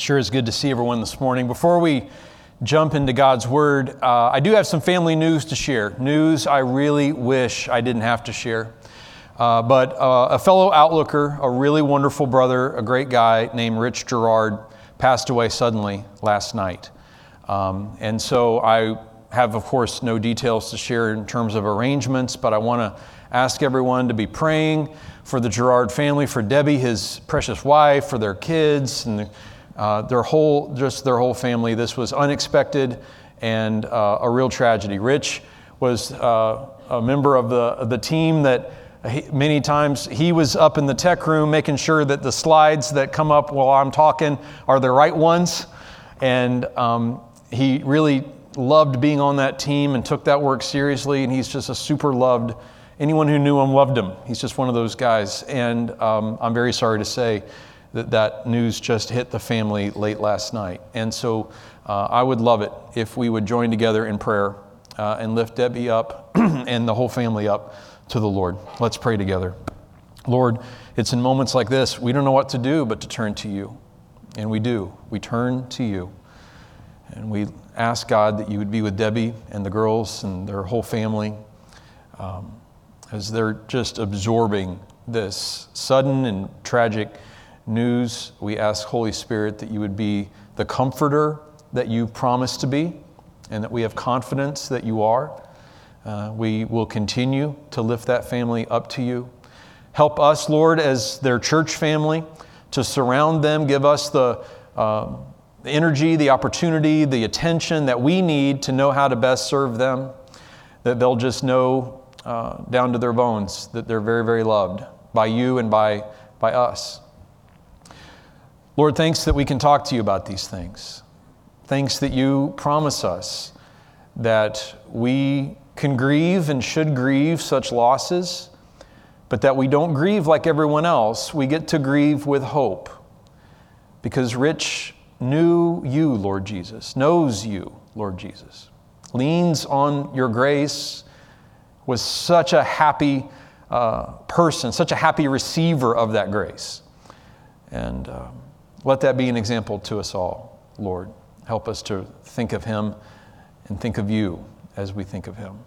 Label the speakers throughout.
Speaker 1: Sure is good to see everyone this morning. Before we jump into God's Word, uh, I do have some family news to share. News I really wish I didn't have to share. Uh, but uh, a fellow outlooker, a really wonderful brother, a great guy named Rich Gerard, passed away suddenly last night. Um, and so I have, of course, no details to share in terms of arrangements, but I want to ask everyone to be praying for the Gerard family, for Debbie, his precious wife, for their kids, and uh, their whole, just their whole family. This was unexpected and uh, a real tragedy. Rich was uh, a member of the, the team that he, many times he was up in the tech room making sure that the slides that come up while I'm talking are the right ones. And um, he really loved being on that team and took that work seriously. And he's just a super loved anyone who knew him loved him. He's just one of those guys. And um, I'm very sorry to say that that news just hit the family late last night. And so uh, I would love it if we would join together in prayer uh, and lift Debbie up and the whole family up to the Lord. Let's pray together. Lord, it's in moments like this we don't know what to do but to turn to you. And we do. We turn to you. And we ask God that you would be with Debbie and the girls and their whole family. Um, as they're just absorbing this sudden and tragic news. We ask, Holy Spirit, that you would be the comforter that you promised to be, and that we have confidence that you are. Uh, we will continue to lift that family up to you. Help us, Lord, as their church family, to surround them. Give us the, uh, energy, the opportunity, the attention that we need to know how to best serve them. That they'll just know uh, down to their bones that they're very, very loved by you and by, by us. Lord, thanks that we can talk to you about these things. Thanks that you promise us that we can grieve and should grieve such losses, but that we don't grieve like everyone else. We get to grieve with hope because Rich knew you, Lord Jesus, knows you, Lord Jesus, leans on your grace was such a happy uh, person, such a happy receiver of that grace. And um, let that be an example to us all, Lord. Help us to think of him and think of you as we think of him.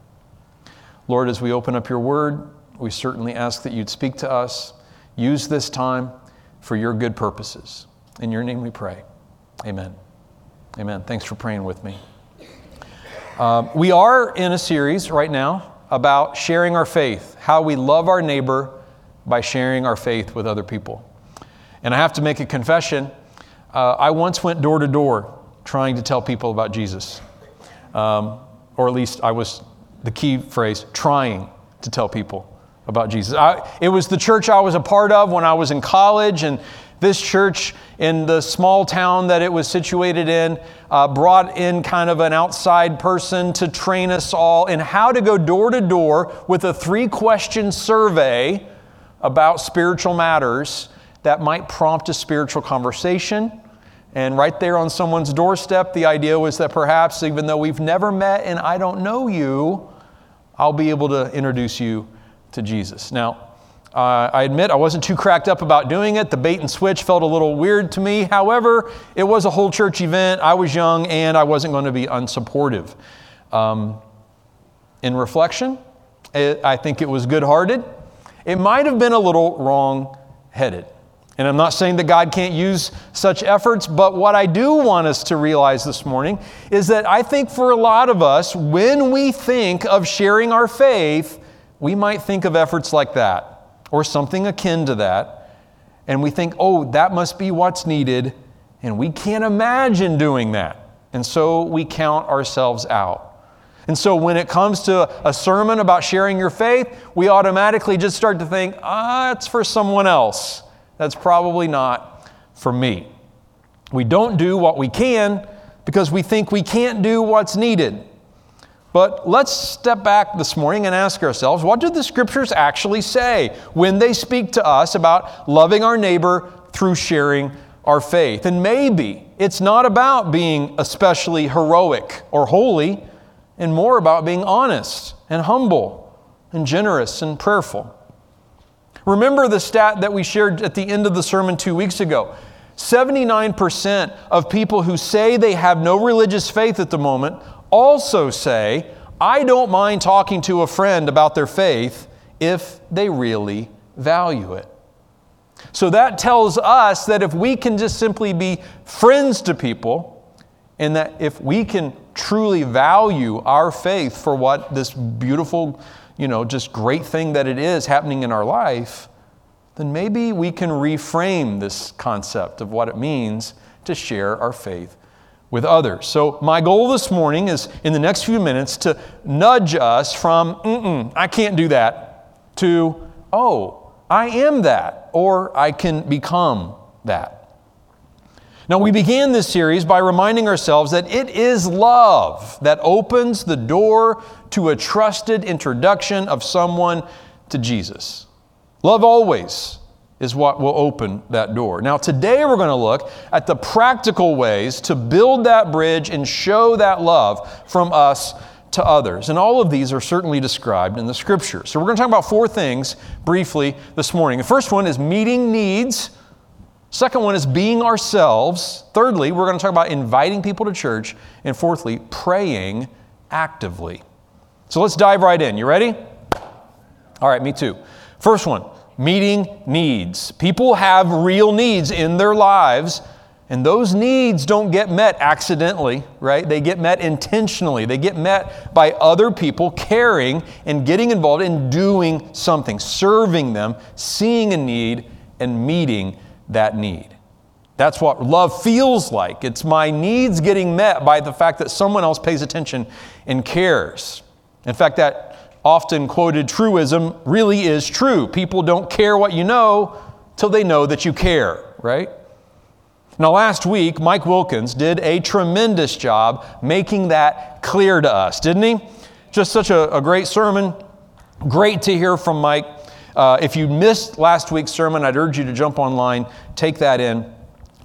Speaker 1: Lord, as we open up your word, we certainly ask that you'd speak to us. Use this time for your good purposes. In your name we pray. Amen. Amen. Thanks for praying with me. Uh, we are in a series right now about sharing our faith, how we love our neighbor by sharing our faith with other people. And I have to make a confession. Uh, I once went door to door trying to tell people about Jesus. Um, or at least I was, the key phrase, trying to tell people about Jesus. I, it was the church I was a part of when I was in college, and this church in the small town that it was situated in uh, brought in kind of an outside person to train us all in how to go door to door with a three question survey about spiritual matters that might prompt a spiritual conversation. And right there on someone's doorstep, the idea was that perhaps, even though we've never met and I don't know you, I'll be able to introduce you to Jesus. Now, uh, I admit I wasn't too cracked up about doing it. The bait and switch felt a little weird to me. However, it was a whole church event. I was young and I wasn't going to be unsupportive. Um, in reflection, it, I think it was good hearted. It might have been a little wrong headed. And I'm not saying that God can't use such efforts, but what I do want us to realize this morning is that I think for a lot of us, when we think of sharing our faith, we might think of efforts like that or something akin to that, and we think, oh, that must be what's needed, and we can't imagine doing that. And so we count ourselves out. And so when it comes to a sermon about sharing your faith, we automatically just start to think, ah, it's for someone else. That's probably not for me. We don't do what we can because we think we can't do what's needed. But let's step back this morning and ask ourselves what do the scriptures actually say when they speak to us about loving our neighbor through sharing our faith? And maybe it's not about being especially heroic or holy, and more about being honest and humble and generous and prayerful. Remember the stat that we shared at the end of the sermon two weeks ago 79% of people who say they have no religious faith at the moment also say, I don't mind talking to a friend about their faith if they really value it. So that tells us that if we can just simply be friends to people, and that if we can truly value our faith for what this beautiful, you know, just great thing that it is happening in our life, then maybe we can reframe this concept of what it means to share our faith with others. So, my goal this morning is in the next few minutes to nudge us from, mm I can't do that, to, oh, I am that, or I can become that. Now, we began this series by reminding ourselves that it is love that opens the door to a trusted introduction of someone to Jesus. Love always is what will open that door. Now, today we're going to look at the practical ways to build that bridge and show that love from us to others. And all of these are certainly described in the scripture. So, we're going to talk about four things briefly this morning. The first one is meeting needs. Second one is being ourselves. Thirdly, we're going to talk about inviting people to church. And fourthly, praying actively. So let's dive right in. You ready? All right, me too. First one meeting needs. People have real needs in their lives, and those needs don't get met accidentally, right? They get met intentionally. They get met by other people caring and getting involved in doing something, serving them, seeing a need, and meeting that need. That's what love feels like. It's my needs getting met by the fact that someone else pays attention and cares. In fact, that often quoted truism really is true. People don't care what you know till they know that you care, right? Now, last week, Mike Wilkins did a tremendous job making that clear to us, didn't he? Just such a, a great sermon. Great to hear from Mike. Uh, if you missed last week's sermon, I'd urge you to jump online, take that in.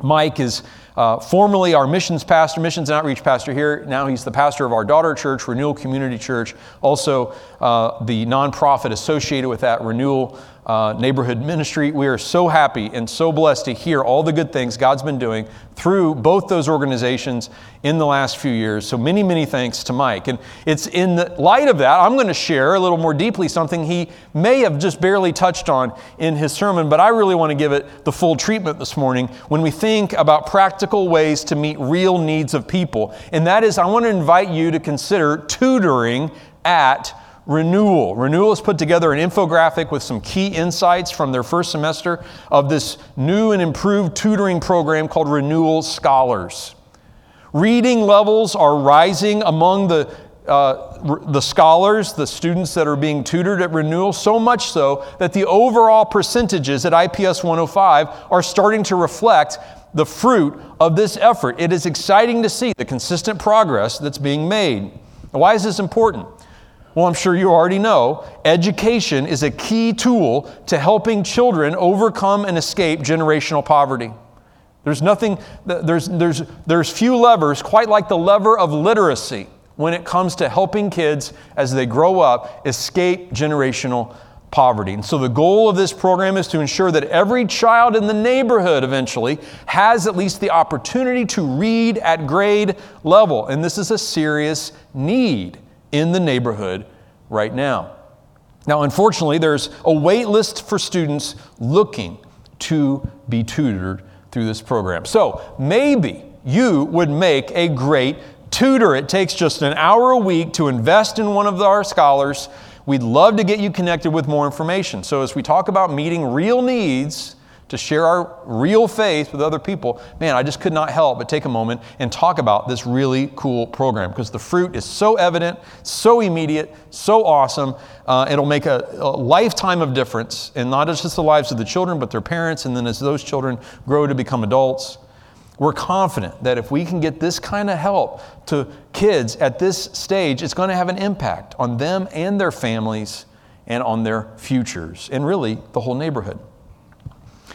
Speaker 1: Mike is uh, formerly our missions pastor, missions and outreach pastor here. Now he's the pastor of our daughter church, Renewal Community Church, also uh, the nonprofit associated with that, Renewal uh, Neighborhood Ministry. We are so happy and so blessed to hear all the good things God's been doing through both those organizations in the last few years. So many, many thanks to Mike. And it's in the light of that, I'm going to share a little more deeply something he may have just barely touched on in his sermon, but I really want to give it the full treatment this morning when we think about practical ways to meet real needs of people. And that is, I want to invite you to consider tutoring at Renewal. Renewal has put together an infographic with some key insights from their first semester of this new and improved tutoring program called Renewal Scholars. Reading levels are rising among the, uh, the scholars, the students that are being tutored at Renewal, so much so that the overall percentages at IPS 105 are starting to reflect the fruit of this effort. It is exciting to see the consistent progress that's being made. Why is this important? Well, I'm sure you already know, education is a key tool to helping children overcome and escape generational poverty. There's nothing, there's, there's, there's few levers quite like the lever of literacy when it comes to helping kids as they grow up escape generational poverty. And so the goal of this program is to ensure that every child in the neighborhood eventually has at least the opportunity to read at grade level. And this is a serious need in the neighborhood right now. Now, unfortunately, there's a wait list for students looking to be tutored through this program. So maybe you would make a great tutor. It takes just an hour a week to invest in one of our scholars. We'd love to get you connected with more information. So, as we talk about meeting real needs, to share our real faith with other people, man, I just could not help but take a moment and talk about this really cool program because the fruit is so evident, so immediate, so awesome. Uh, it'll make a, a, lifetime of difference in not just the lives of the children, but their parents, and then as those children grow to become adults. We're confident that if we can get this kind of help to kids at this stage, it's going to have an impact on them and their families and on their futures, and really the whole neighborhood.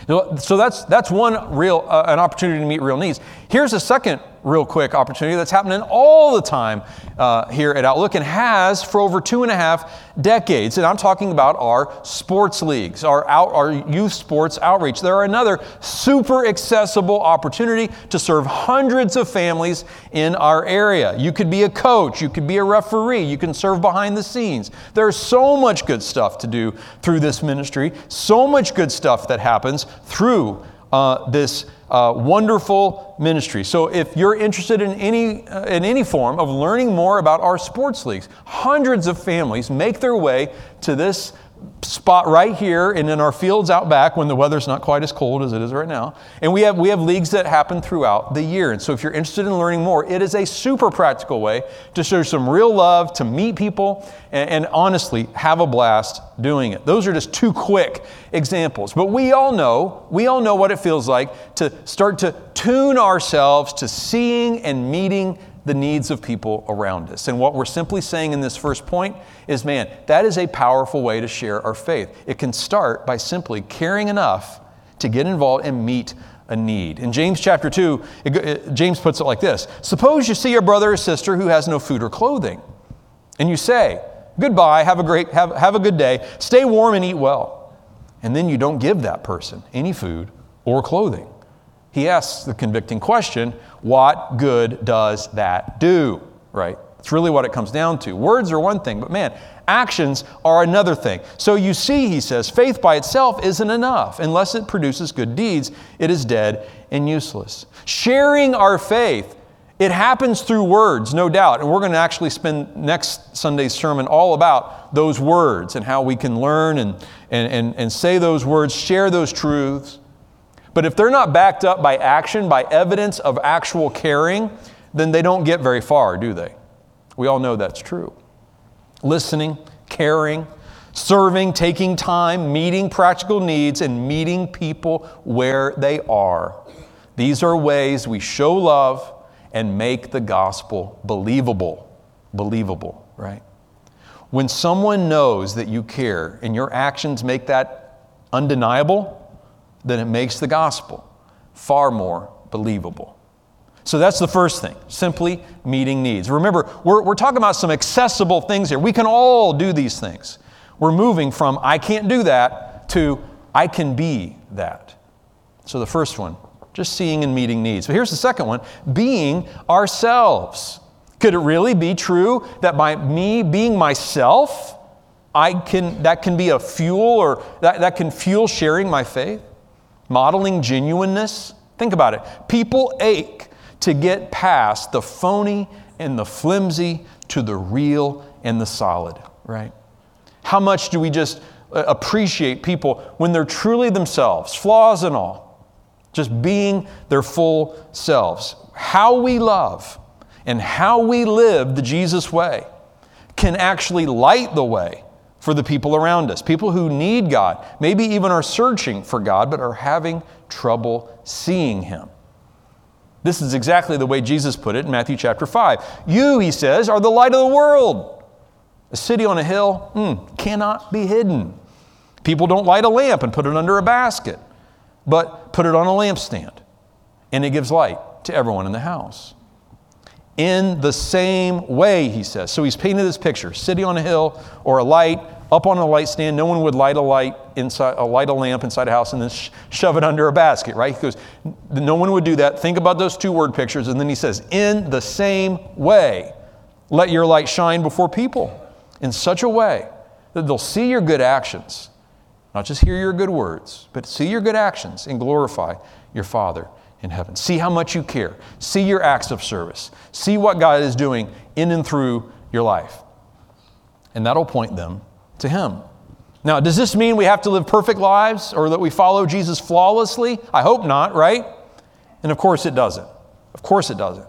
Speaker 1: So that's, that's one real, uh, an opportunity to meet real needs. Here's a second real quick opportunity that's happening all the time uh, here at Outlook and has for over two and a half decades. And I'm talking about our sports leagues, our, out, our youth sports outreach. There are another super accessible opportunity to serve hundreds of families in our area. You could be a coach, you could be a referee, you can serve behind the scenes. There's so much good stuff to do through this ministry, so much good stuff that happens through uh, this uh, wonderful ministry. So if you're interested in any, uh, in any form of learning more about our sports leagues, hundreds of families make their way to this spot right here and in our fields out back when the weather's not quite as cold as it is right now. And we have, we have leagues that happen throughout the year. And so if you're interested in learning more, it is a super practical way to show some real love, to meet people, and, and honestly have a blast doing it. Those are just two quick examples. But we all know, we all know what it feels like to start to tune ourselves to seeing and meeting the needs of people around us. And what we're simply saying in this first point is man, that is a powerful way to share our faith. It can start by simply caring enough to get involved and meet a need. In James chapter 2, it, it, James puts it like this Suppose you see your brother or sister who has no food or clothing, and you say, Goodbye, have a great, have, have a good day, stay warm and eat well. And then you don't give that person any food or clothing. He asks the convicting question what good does that do? Right? It's really what it comes down to. Words are one thing, but man, actions are another thing. So you see, he says, faith by itself isn't enough. Unless it produces good deeds, it is dead and useless. Sharing our faith, it happens through words, no doubt. And we're going to actually spend next Sunday's sermon all about those words and how we can learn and, and, and, and say those words, share those truths. But if they're not backed up by action, by evidence of actual caring, then they don't get very far, do they? We all know that's true. Listening, caring, serving, taking time, meeting practical needs, and meeting people where they are. These are ways we show love and make the gospel believable. Believable, right? When someone knows that you care and your actions make that undeniable, then it makes the gospel far more believable. So that's the first thing, simply meeting needs. Remember, we're, we're talking about some accessible things here. We can all do these things. We're moving from I can't do that to I can be that. So the first one, just seeing and meeting needs. But here's the second one being ourselves. Could it really be true that by me being myself, I can, that can be a fuel or that, that can fuel sharing my faith? Modeling genuineness. Think about it. People ache to get past the phony and the flimsy to the real and the solid, right? How much do we just uh, appreciate people when they're truly themselves, flaws and all, just being their full selves? How we love and how we live the Jesus way can actually light the way for the people around us, people who need God, maybe even are searching for God, but are having trouble seeing Him. This is exactly the way Jesus put it in Matthew chapter 5. You, he says, are the light of the world. A city on a hill mm, cannot be hidden. People don't light a lamp and put it under a basket, but put it on a lampstand, and it gives light to everyone in the house in the same way, he says. So he's painted this picture city on a hill or a light up on a light stand. No one would light a light inside, a light a lamp inside a house and then sh- shove it under a basket, right? He goes, no one would do that. Think about those two word pictures. And then he says, in the same way, let your light shine before people in such a way that they'll see your good actions, not just hear your good words, but see your good actions and glorify your Father in heaven. See how much you care. See your acts of service. See what God is doing in and through your life. And that'll point them to Him. Now, does this mean we have to live perfect lives or that we follow Jesus flawlessly? I hope not, right? And of course it doesn't. Of course it doesn't.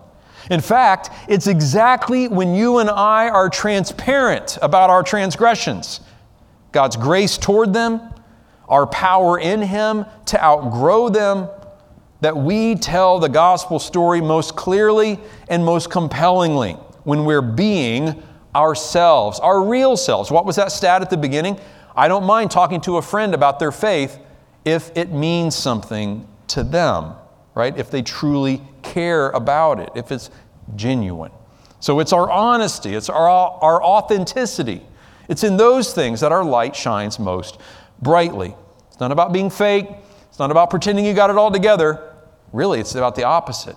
Speaker 1: In fact, it's exactly when you and I are transparent about our transgressions, God's grace toward them, our power in Him to outgrow them, that we tell the gospel story most clearly and most compellingly when we're being ourselves, our real selves. What was that stat at the beginning? I don't mind talking to a friend about their faith if it means something to them. right? If they truly care about it, if it's genuine. So it's our honesty, it's our, our authenticity. It's in those things that our light shines most brightly. It's not about being fake, it's not about pretending you got it all together. Really, it's about the opposite.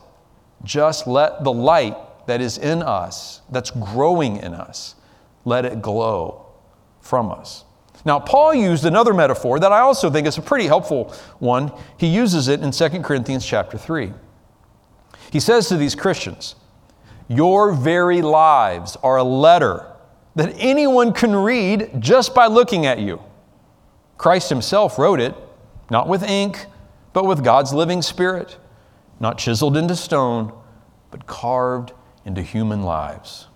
Speaker 1: Just let the light that is in us, that's growing in us, let it glow from us. Now, Paul used another metaphor that I also think is a pretty helpful one. He uses it in 2 Corinthians chapter 3. He says to these Christians, Your very lives are a letter that anyone can read just by looking at you. Christ himself wrote it, not with ink, but with God's living spirit, not chiseled into stone, but carved into human lives.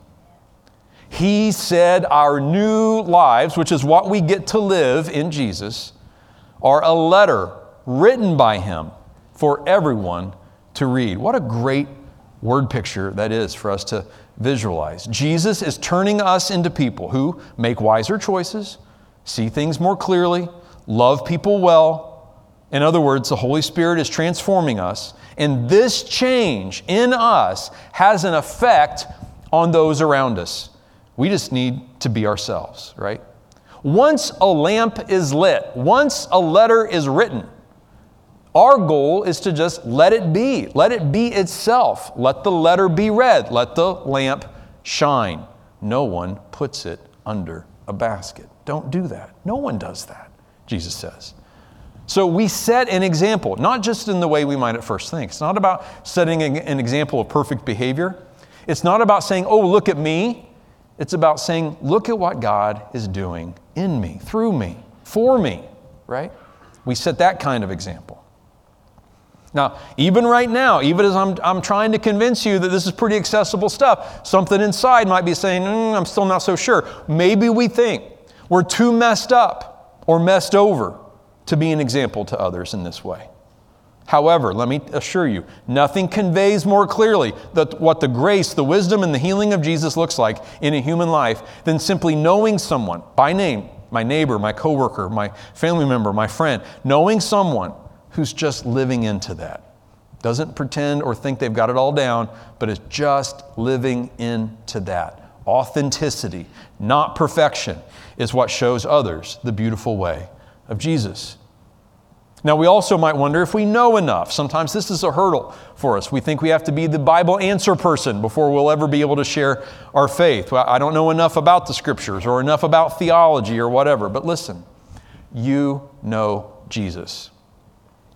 Speaker 1: He said our new lives, which is what we get to live in Jesus, are a letter written by Him for everyone to read. What a great word picture that is for us to visualize. Jesus is turning us into people who make wiser choices, see things more clearly, love people well. In other words, the Holy Spirit is transforming us, and this change in us has an effect on those around us. We just need to be ourselves, right? Once a lamp is lit, once a letter is written, our goal is to just let it be. Let it be itself. Let the letter be read. Let the lamp shine. No one puts it under a basket. Don't do that. No one does that, Jesus says. So we set an example, not just in the way we might at first think. It's not about setting an example of perfect behavior. It's not about saying, oh, look at me. It's about saying, look at what God is doing in me, through me, for me, right? We set that kind of example. Now, even right now, even as I'm, I'm trying to convince you that this is pretty accessible stuff, something inside might be saying, mm, I'm still not so sure. Maybe we think we're too messed up or messed over to be an example to others in this way. However, let me assure you, nothing conveys more clearly that what the grace, the wisdom, and the healing of Jesus looks like in a human life than simply knowing someone by name, my neighbor, my coworker, my family member, my friend, knowing someone who's just living into that. Doesn't pretend or think they've got it all down, but is just living into that. Authenticity, not perfection, is what shows others the beautiful way of Jesus. Now, we also might wonder if we know enough. Sometimes this is a hurdle for us. We think we have to be the Bible answer person before we'll ever be able to share our faith. Well, I don't know enough about the scriptures or enough about theology or whatever. But listen, you know Jesus.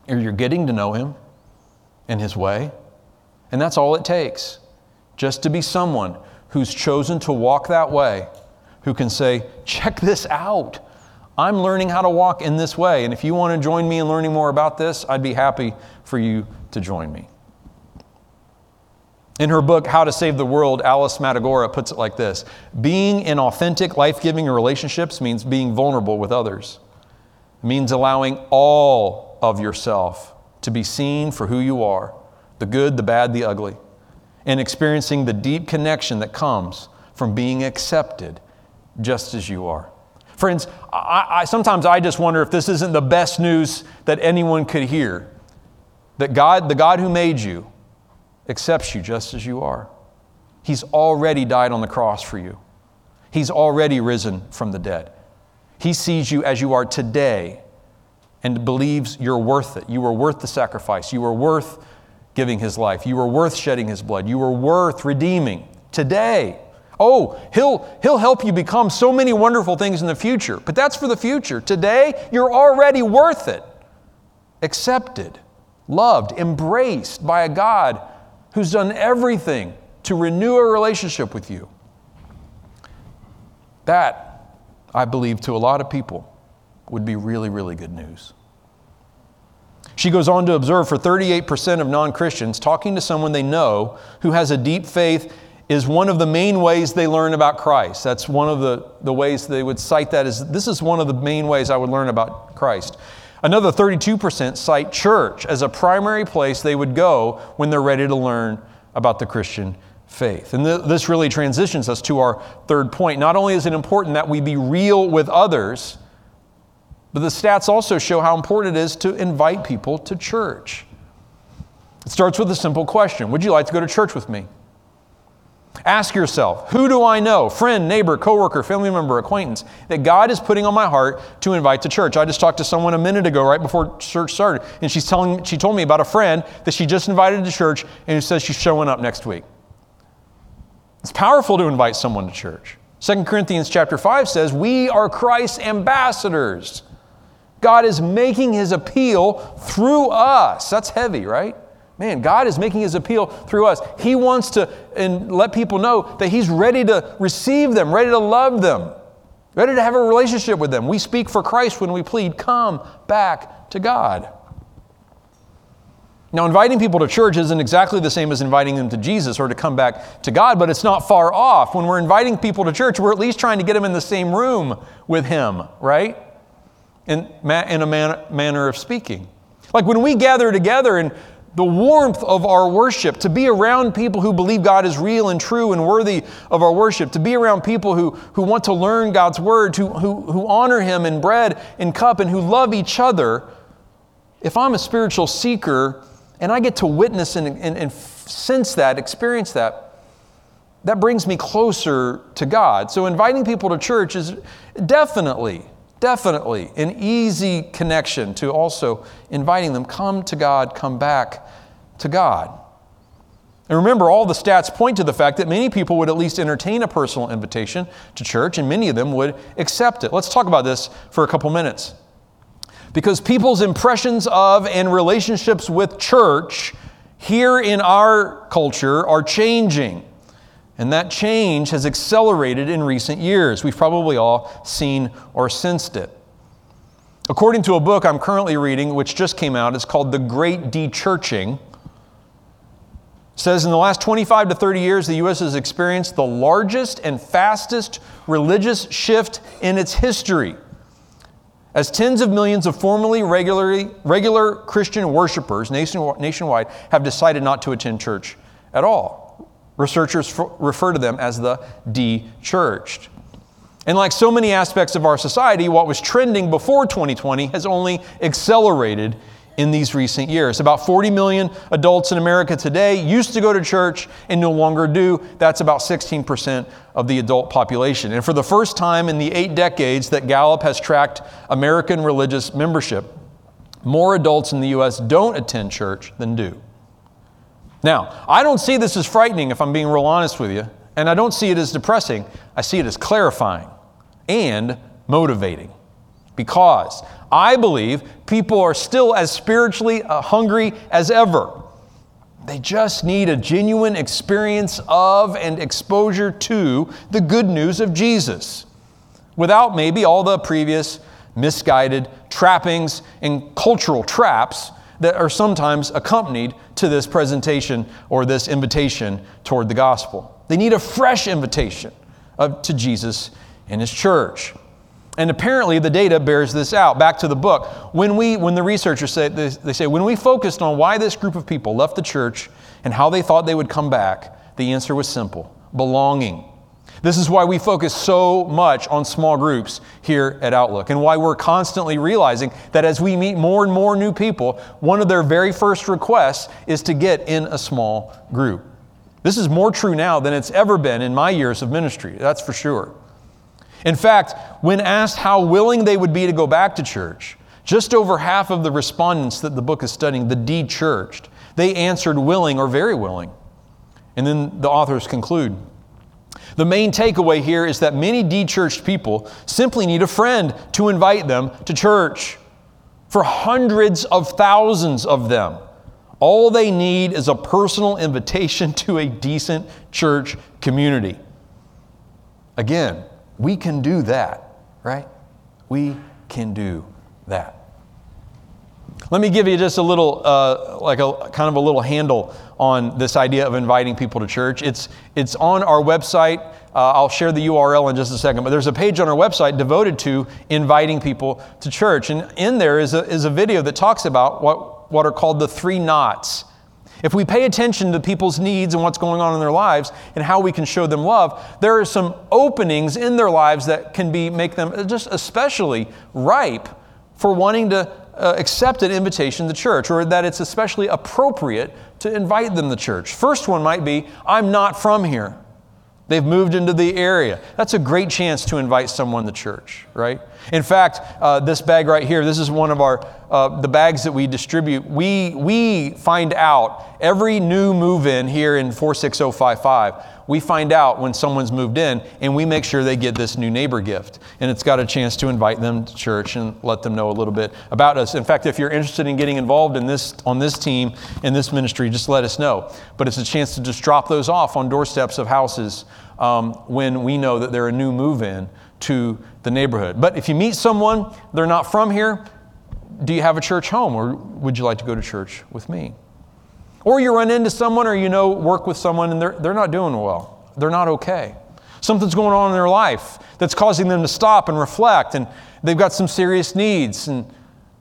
Speaker 1: Or you're getting to know him and his way. And that's all it takes. Just to be someone who's chosen to walk that way, who can say, check this out. I'm learning how to walk in this way. And if you want to join me in learning more about this, I'd be happy for you to join me. In her book, How to Save the World, Alice Matagora puts it like this Being in authentic, life giving relationships means being vulnerable with others. It means allowing all of yourself to be seen for who you are the good, the bad, the ugly and experiencing the deep connection that comes from being accepted just as you are. Friends, I, I, sometimes I just wonder if this isn't the best news that anyone could hear. That God, the God who made you, accepts you just as you are. He's already died on the cross for you, He's already risen from the dead. He sees you as you are today and believes you're worth it. You are worth the sacrifice. You are worth giving His life. You are worth shedding His blood. You are worth redeeming today. Oh, he'll, he'll help you become so many wonderful things in the future, but that's for the future. Today, you're already worth it. Accepted, loved, embraced by a God who's done everything to renew a relationship with you. That, I believe, to a lot of people, would be really, really good news. She goes on to observe for 38% of non Christians, talking to someone they know who has a deep faith is one of the main ways they learn about Christ. That's one of the, the ways they would cite that as this is one of the main ways I would learn about Christ. Another 32% cite church as a primary place they would go when they're ready to learn about the Christian faith. And th- this really transitions us to our third point. Not only is it important that we be real with others, but the stats also show how important it is to invite people to church. It starts with a simple question Would you like to go to church with me? Ask yourself, who do I know, friend, neighbor, coworker, family member, acquaintance, that God is putting on my heart to invite to church? I just talked to someone a minute ago, right before church started, and she's telling, she told me about a friend that she just invited to church and says she's showing up next week. It's powerful to invite someone to church. 2 Corinthians chapter 5 says, We are Christ's ambassadors. God is making his appeal through us. That's heavy, right? Man, God is making his appeal through us. He wants to and let people know that he's ready to receive them, ready to love them, ready to have a relationship with them. We speak for Christ when we plead, come back to God. Now, inviting people to church isn't exactly the same as inviting them to Jesus or to come back to God, but it's not far off. When we're inviting people to church, we're at least trying to get them in the same room with Him, right? in, in a man, manner of speaking. Like when we gather together and the warmth of our worship, to be around people who believe God is real and true and worthy of our worship, to be around people who, who want to learn God's word, to, who, who honor Him in bread and cup, and who love each other. If I'm a spiritual seeker and I get to witness and, and, and sense that, experience that, that brings me closer to God. So inviting people to church is definitely definitely an easy connection to also inviting them come to God, come back to God. And remember, all the stats point to the fact that many people would at least entertain a personal invitation to church, and many of them would accept it. Let's talk about this for a couple minutes. Because people's impressions of and relationships with church here in our culture are changing. And that change has accelerated in recent years. We've probably all seen or sensed it. According to a book I'm currently reading, which just came out, it's called The Great Dechurching. says in the last 25 to 30 years, the U.S. has experienced the largest and fastest religious shift in its history. As tens of millions of formerly regularly, regular Christian worshipers nationwide have decided not to attend church at all. Researchers refer to them as the de churched. And like so many aspects of our society, what was trending before 2020 has only accelerated in these recent years. About 40 million adults in America today used to go to church and no longer do. That's about 16% of the adult population. And for the first time in the eight decades that Gallup has tracked American religious membership, more adults in the U.S. don't attend church than do. Now, I don't see this as frightening if I'm being real honest with you, and I don't see it as depressing. I see it as clarifying and motivating because I believe people are still as spiritually uh, hungry as ever. They just need a genuine experience of and exposure to the good news of Jesus without maybe all the previous misguided trappings and cultural traps that are sometimes accompanied to this presentation or this invitation toward the gospel. They need a fresh invitation of, to Jesus and his church. And apparently the data bears this out. Back to the book. When we when the researchers say they, they say when we focused on why this group of people left the church and how they thought they would come back, the answer was simple. Belonging. This is why we focus so much on small groups here at Outlook and why we're constantly realizing that as we meet more and more new people, one of their very first requests is to get in a small group. This is more true now than it's ever been in my years of ministry, that's for sure. In fact, when asked how willing they would be to go back to church, just over half of the respondents that the book is studying, the de churched, they answered willing or very willing. And then the authors conclude the main takeaway here is that many de-churched people simply need a friend to invite them to church. For hundreds of thousands of them, all they need is a personal invitation to a decent church community. Again, we can do that, right? We can do that. Let me give you just a little, uh, like a kind of a little handle on this idea of inviting people to church. It's, it's on our website. Uh, I'll share the URL in just a second, but there's a page on our website devoted to inviting people to church. And in there is a, is a video that talks about what, what are called the three knots. If we pay attention to people's needs and what's going on in their lives and how we can show them love, there are some openings in their lives that can be make them just especially ripe for wanting to uh, accept an invitation to church or that it's especially appropriate to invite them to church. First one might be, I'm not from here. They've moved into the area. That's a great chance to invite someone to church, right? In fact, uh, this bag right here, this is one of our uh, the bags that we distribute. We we find out every new move-in here in 46055. We find out when someone's moved in, and we make sure they get this new neighbor gift. And it's got a chance to invite them to church and let them know a little bit about us. In fact, if you're interested in getting involved in this on this team in this ministry, just let us know. But it's a chance to just drop those off on doorsteps of houses um, when we know that they're a new move-in to the neighborhood. But if you meet someone, they're not from here, do you have a church home or would you like to go to church with me? Or you run into someone or you know work with someone and they're, they're not doing well. They're not okay. Something's going on in their life that's causing them to stop and reflect and they've got some serious needs and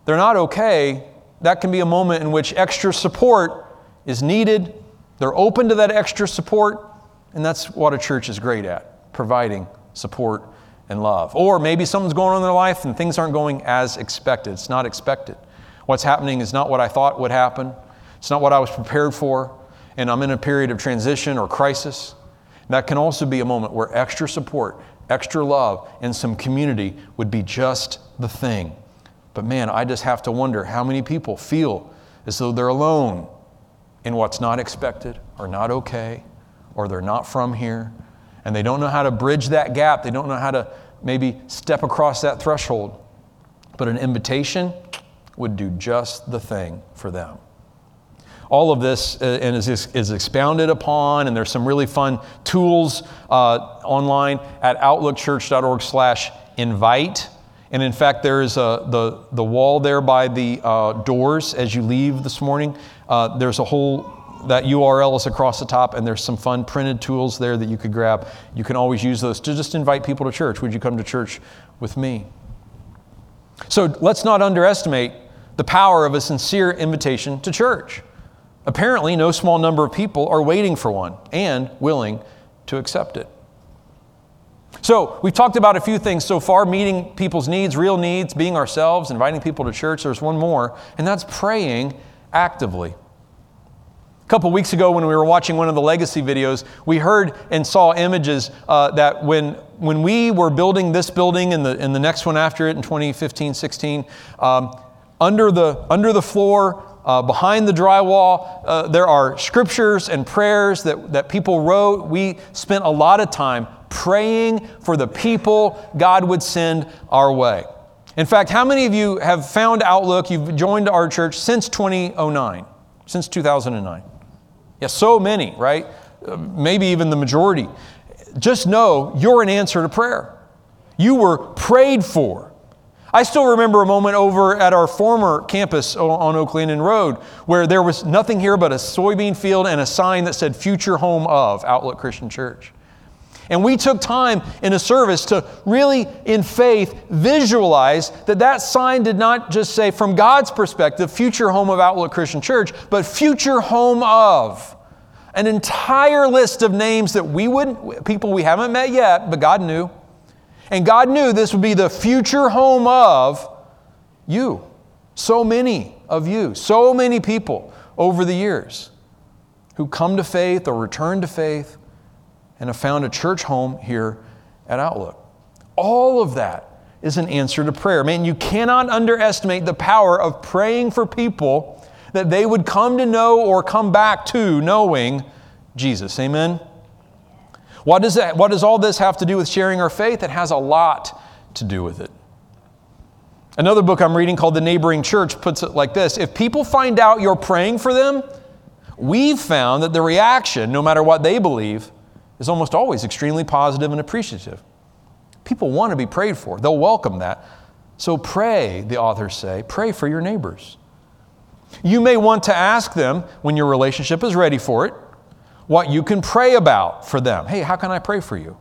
Speaker 1: they're not okay. That can be a moment in which extra support is needed. They're open to that extra support, and that's what a church is great at providing support and love. Or maybe something's going on in their life and things aren't going as expected. It's not expected. What's happening is not what I thought would happen, it's not what I was prepared for, and I'm in a period of transition or crisis. That can also be a moment where extra support, extra love, and some community would be just the thing. But man, I just have to wonder how many people feel as though they're alone in what's not expected or not okay or they're not from here and they don't know how to bridge that gap. They don't know how to maybe step across that threshold. But an invitation would do just the thing for them. All of this uh, and is, is expounded upon, and there's some really fun tools uh, online at outlookchurch.org slash invite. And in fact, there is a, the, the wall there by the uh, doors as you leave this morning. Uh, there's a whole that URL is across the top, and there's some fun printed tools there that you could grab. You can always use those to just invite people to church. Would you come to church with me? So let's not underestimate the power of a sincere invitation to church. Apparently, no small number of people are waiting for one and willing to accept it. So, we've talked about a few things so far meeting people's needs, real needs, being ourselves, inviting people to church. There's one more, and that's praying actively. A couple weeks ago, when we were watching one of the legacy videos, we heard and saw images uh, that when, when we were building this building and the, and the next one after it in 2015 16, um, under, the, under the floor, uh, behind the drywall, uh, there are scriptures and prayers that, that people wrote. We spent a lot of time praying for the people God would send our way. In fact, how many of you have found Outlook? You've joined our church since 2009, since 2009. Yeah, so many, right? Uh, maybe even the majority. Just know you're an answer to prayer. You were prayed for. I still remember a moment over at our former campus on Oak Landing Road where there was nothing here but a soybean field and a sign that said Future Home of Outlook Christian Church. And we took time in a service to really, in faith, visualize that that sign did not just say, from God's perspective, future home of Outlook Christian Church, but future home of an entire list of names that we wouldn't, people we haven't met yet, but God knew. And God knew this would be the future home of you. So many of you, so many people over the years who come to faith or return to faith and have found a church home here at Outlook. All of that is an answer to prayer. Man, you cannot underestimate the power of praying for people that they would come to know or come back to knowing Jesus. Amen? What does, that, what does all this have to do with sharing our faith? It has a lot to do with it. Another book I'm reading called The Neighboring Church puts it like this If people find out you're praying for them, we've found that the reaction, no matter what they believe, is almost always extremely positive and appreciative. People want to be prayed for, they'll welcome that. So pray, the authors say, pray for your neighbors. You may want to ask them when your relationship is ready for it what you can pray about for them. Hey, how can I pray for you?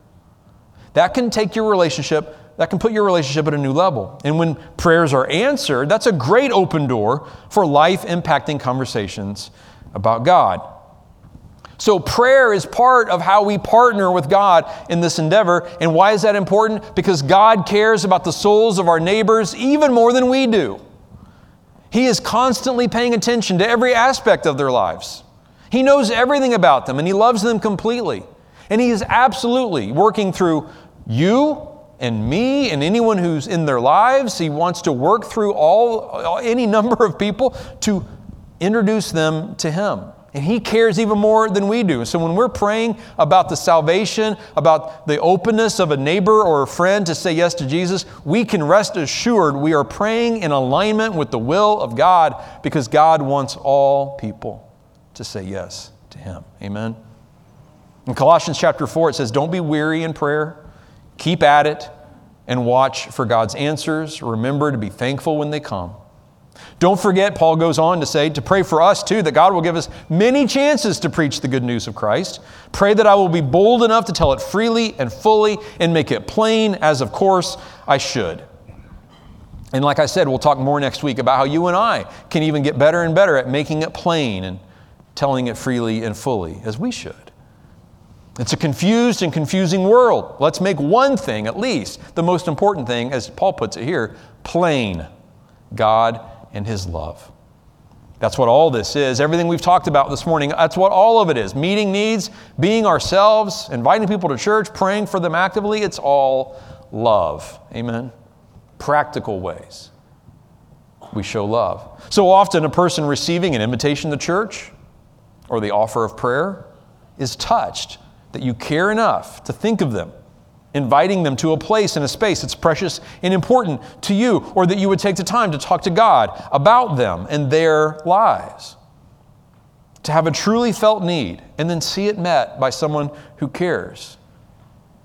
Speaker 1: That can take your relationship, that can put your relationship at a new level. And when prayers are answered, that's a great open door for life impacting conversations about God. So, prayer is part of how we partner with God in this endeavor. And why is that important? Because God cares about the souls of our neighbors even more than we do. He is constantly paying attention to every aspect of their lives. He knows everything about them and He loves them completely. And He is absolutely working through you and me and anyone who's in their lives. He wants to work through all any number of people to introduce them to Him. And He cares even more than we do. So when we're praying about the salvation, about the openness of a neighbor or a friend to say yes to Jesus, we can rest assured we are praying in alignment with the will of God because God wants all people to say yes to Him. Amen. In Colossians chapter 4, it says, Don't be weary in prayer, keep at it, and watch for God's answers. Remember to be thankful when they come. Don't forget, Paul goes on to say, to pray for us too, that God will give us many chances to preach the good news of Christ. Pray that I will be bold enough to tell it freely and fully and make it plain, as of course I should. And like I said, we'll talk more next week about how you and I can even get better and better at making it plain and telling it freely and fully, as we should. It's a confused and confusing world. Let's make one thing, at least, the most important thing, as Paul puts it here, plain God and His love. That's what all this is. Everything we've talked about this morning, that's what all of it is. Meeting needs, being ourselves, inviting people to church, praying for them actively. It's all love. Amen. Practical ways we show love. So often, a person receiving an invitation to church or the offer of prayer is touched that you care enough to think of them inviting them to a place and a space that's precious and important to you, or that you would take the time to talk to God about them and their lives. To have a truly felt need and then see it met by someone who cares.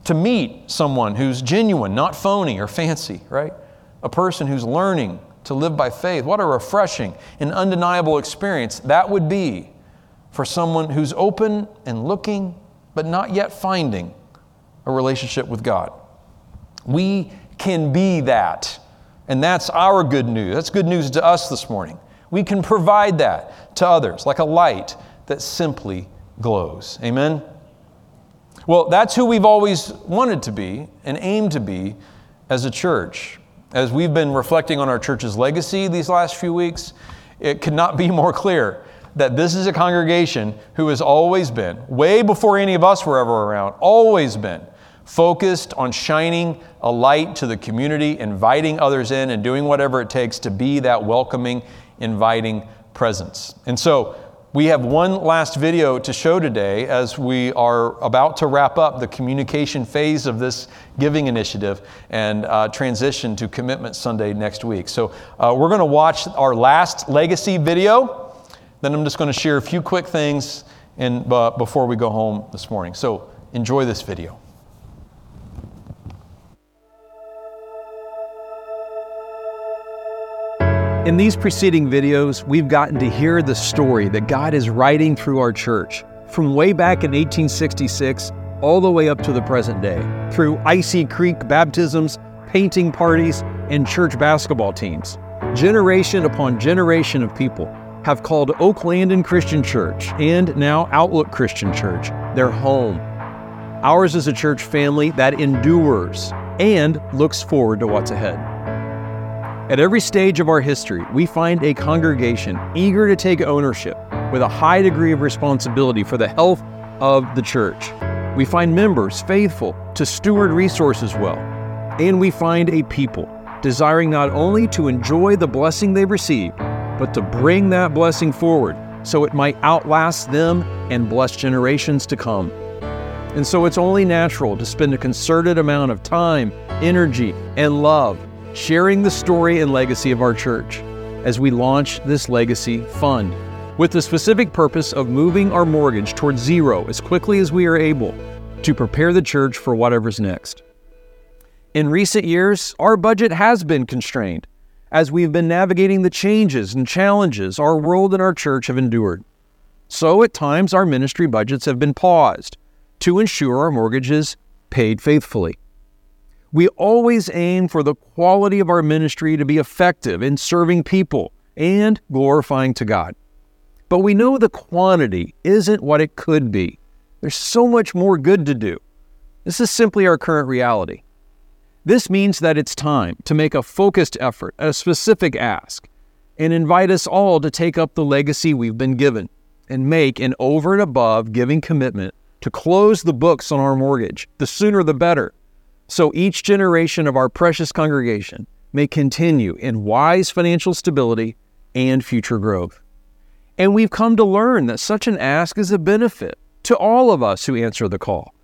Speaker 1: To meet someone who's genuine, not phony or fancy, right? A person who's learning to live by faith. What a refreshing and undeniable experience that would be for someone who's open and looking, but not yet finding a relationship with God. We can be that. And that's our good news. That's good news to us this morning. We can provide that to others like a light that simply glows. Amen? Well, that's who we've always wanted to be and aimed to be as a church. As we've been reflecting on our church's legacy these last few weeks, it could not be more clear that this is a congregation who has always been, way before any of us were ever around, always been focused on shining a light to the community, inviting others in, and doing whatever it takes to be that welcoming, inviting presence. And so, we have one last video to show today as we are about to wrap up the communication phase of this giving initiative and uh, transition to Commitment Sunday next week. So, uh, we're going to watch our last legacy video. Then, I'm just going to share a few quick things in, uh, before we go home this morning. So, enjoy this video.
Speaker 2: In these preceding videos, we've gotten to hear the story that God is writing through our church from way back in 1866 all the way up to the present day through Icy Creek baptisms, painting parties, and church basketball teams. Generation upon generation of people have called Oaklandon Christian Church and now Outlook Christian Church their home. Ours is a church family that endures and looks forward to what's ahead. At every stage of our history, we find a congregation eager to take ownership with a high degree of responsibility for the health of the church. We find members faithful to steward resources well. And we find a people desiring not only to enjoy the blessing they've received, but to bring that blessing forward so it might outlast them and bless generations to come. And so it's only natural to spend a concerted amount of time, energy, and love sharing the story and legacy of our church as we launch this legacy fund with the specific purpose of moving our mortgage towards zero as quickly as we are able to prepare the church for whatever's next. In recent years, our budget has been constrained as we've been navigating the changes and challenges our world and our church have endured. So, at times, our ministry budgets have been paused to ensure our mortgages paid faithfully. We always aim for the quality of our ministry to be effective in serving people and glorifying to God. But we know the quantity isn't what it could be. There's so much more good to do. This is simply our current reality. This means that it's time to make a focused effort a specific ask
Speaker 1: and invite us all to take up the legacy we've been given and make an over and above giving commitment to close the books on our mortgage. The sooner the better. So each generation of our precious congregation may continue in wise financial stability and future growth. And we've come to learn that such an ask is a benefit to all of us who answer the call.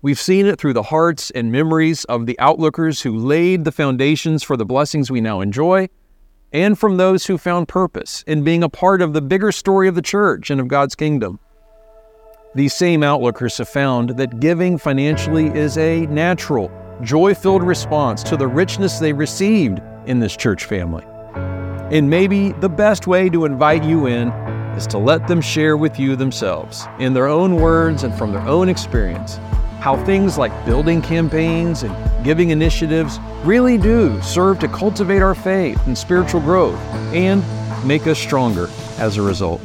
Speaker 1: We've seen it through the hearts and memories of the outlookers who laid the foundations for the blessings we now enjoy, and from those who found purpose in being a part of the bigger story of the church and of God's kingdom. These same outlookers have found that giving financially is a natural, joy filled response to the richness they received in this church family. And maybe the best way to invite you in is to let them share with you themselves, in their own words and from their own experience, how things like building campaigns and giving initiatives really do serve to cultivate our faith and spiritual growth and make us stronger as a result.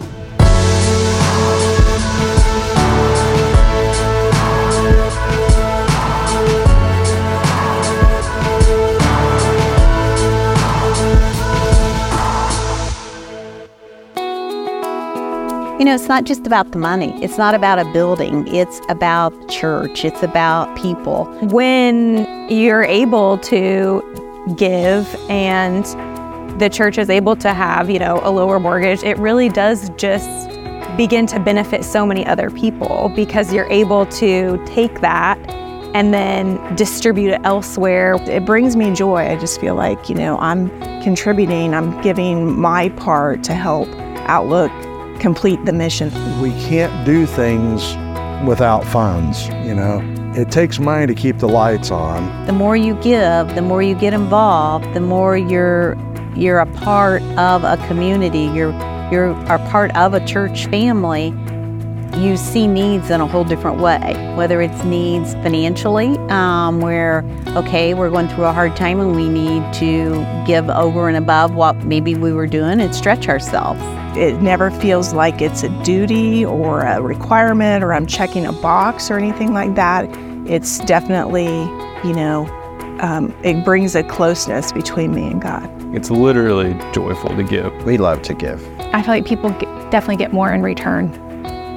Speaker 3: You know, it's not just about the money. It's not about a building. It's about church. It's about people.
Speaker 4: When you're able to give and the church is able to have, you know, a lower mortgage, it really does just begin to benefit so many other people because you're able to take that and then distribute it elsewhere. It brings me joy. I just feel like, you know, I'm contributing, I'm giving my part to help Outlook complete the mission.
Speaker 5: We can't do things without funds, you know. It takes money to keep the lights on.
Speaker 3: The more you give, the more you get involved, the more you're you're a part of a community, you're you're a part of a church family. You see needs in a whole different way, whether it's needs financially, um, where, okay, we're going through a hard time and we need to give over and above what maybe we were doing and stretch ourselves.
Speaker 4: It never feels like it's a duty or a requirement or I'm checking a box or anything like that. It's definitely, you know, um, it brings a closeness between me and God.
Speaker 1: It's literally joyful to give.
Speaker 6: We love to give.
Speaker 7: I feel like people get, definitely get more in return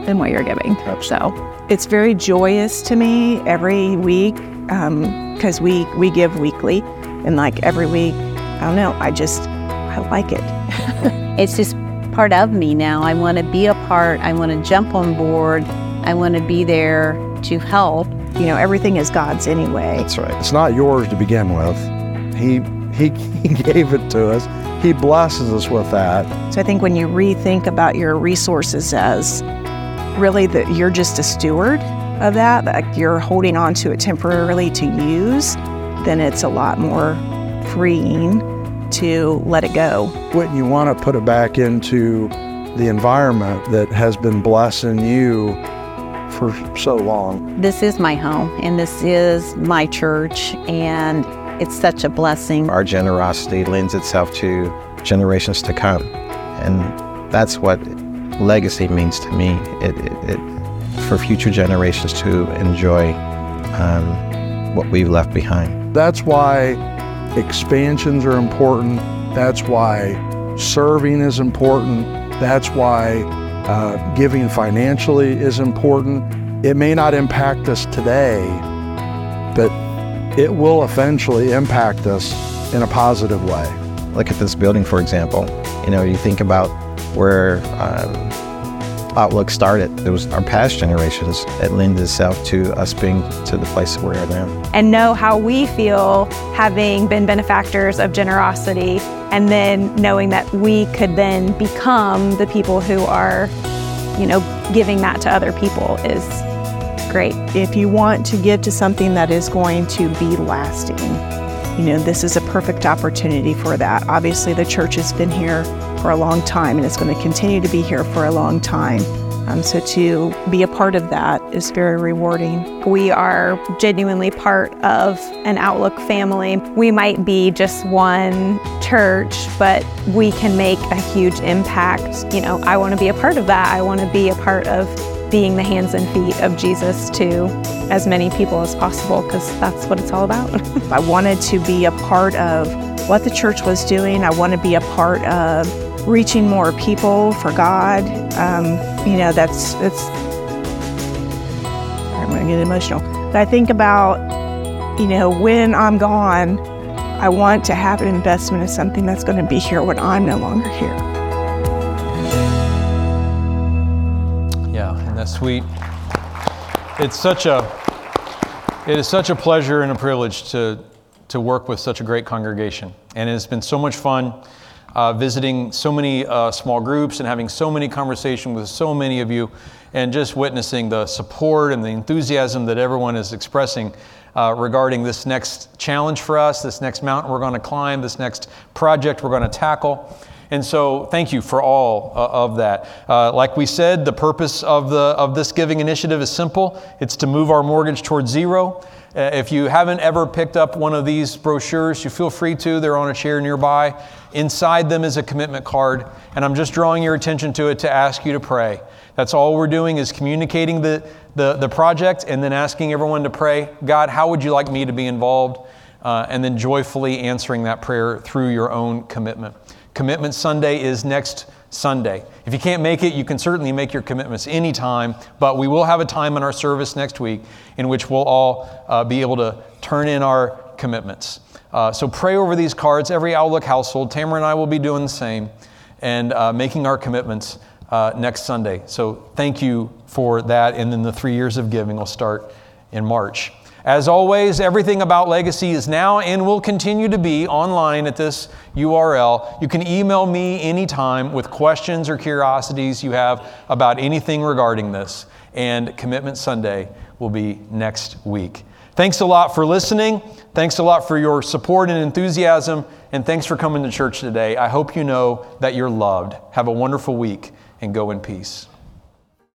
Speaker 7: than what you're giving. So
Speaker 4: it's very joyous to me every week because um, we we give weekly, and like every week, I don't know, I just I like it.
Speaker 3: it's just part of me now. I want to be a part. I want to jump on board. I want to be there to help.
Speaker 4: You know, everything is God's anyway.
Speaker 5: That's right. It's not yours to begin with. He he, he gave it to us. He blesses us with that.
Speaker 4: So I think when you rethink about your resources as really that you're just a steward of that, like you're holding on to it temporarily to use, then it's a lot more freeing to let it go.
Speaker 5: Wouldn't you want to put it back into the environment that has been blessing you for so long?
Speaker 3: This is my home and this is my church, and it's such a blessing.
Speaker 6: Our generosity lends itself to generations to come, and that's what legacy means to me. It, it, it for future generations to enjoy um, what we've left behind.
Speaker 5: That's why expansions are important. That's why serving is important. That's why uh, giving financially is important. It may not impact us today, but it will eventually impact us in a positive way.
Speaker 6: Look at this building, for example. You know, you think about where um, Outlook started. It was our past generations that lend itself to us being to the place where we are now.
Speaker 4: And know how we feel having been benefactors of generosity, and then knowing that we could then become the people who are, you know, giving that to other people is great. If you want to give to something that is going to be lasting, you know, this is a perfect opportunity for that. Obviously, the church has been here for a long time and it's going to continue to be here for a long time. Um, so to be a part of that is very rewarding. We are genuinely part of an Outlook family. We might be just one church, but we can make a huge impact. You know, I want to be a part of that. I want to be a part of being the hands and feet of Jesus to as many people as possible because that's what it's all about. I wanted to be a part of what the church was doing. I want to be a part of reaching more people for God. Um, you know, that's that's. I'm going to get emotional. But I think about, you know, when I'm gone, I want to have an investment in something that's going to be here when I'm no longer here.
Speaker 1: That's sweet. It's such a it is such a pleasure and a privilege to to work with such a great congregation, and it has been so much fun uh, visiting so many uh, small groups and having so many conversations with so many of you, and just witnessing the support and the enthusiasm that everyone is expressing uh, regarding this next challenge for us, this next mountain we're going to climb, this next project we're going to tackle. And so, thank you for all uh, of that. Uh, like we said, the purpose of, the, of this giving initiative is simple it's to move our mortgage towards zero. Uh, if you haven't ever picked up one of these brochures, you feel free to. They're on a chair nearby. Inside them is a commitment card, and I'm just drawing your attention to it to ask you to pray. That's all we're doing is communicating the, the, the project and then asking everyone to pray God, how would you like me to be involved? Uh, and then joyfully answering that prayer through your own commitment. Commitment Sunday is next Sunday. If you can't make it, you can certainly make your commitments anytime, but we will have a time in our service next week in which we'll all uh, be able to turn in our commitments. Uh, so pray over these cards. Every Outlook household, Tamara and I will be doing the same and uh, making our commitments uh, next Sunday. So thank you for that. And then the three years of giving will start in March. As always, everything about Legacy is now and will continue to be online at this URL. You can email me anytime with questions or curiosities you have about anything regarding this. And Commitment Sunday will be next week. Thanks a lot for listening. Thanks a lot for your support and enthusiasm. And thanks for coming to church today. I hope you know that you're loved. Have a wonderful week and go in peace.